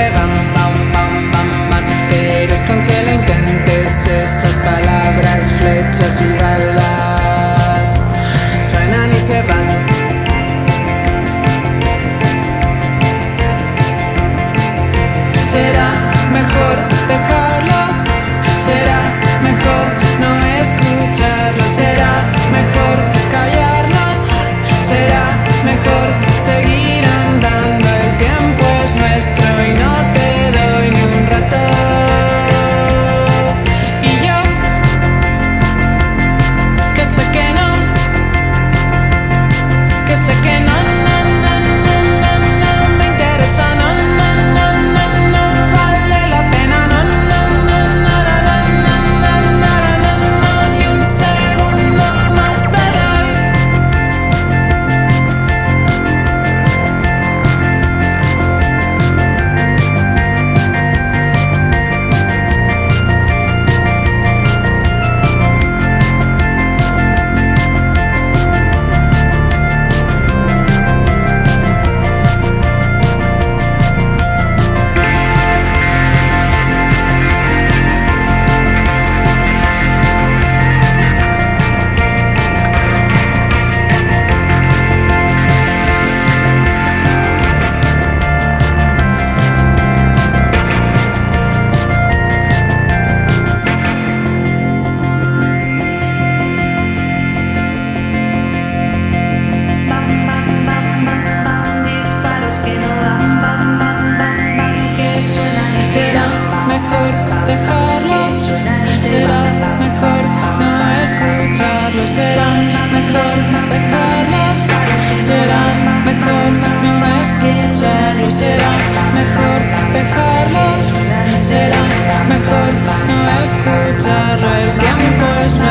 se van, van, van, van. Pero es con que lo intentes, esas palabras, flechas y balas suenan y se van. mejor dejarlo, será mejor no escucharlo, será mejor dejarlo, será mejor no escucharlo, será mejor dejarlo, será mejor no escucharlo, el tiempo es mejor.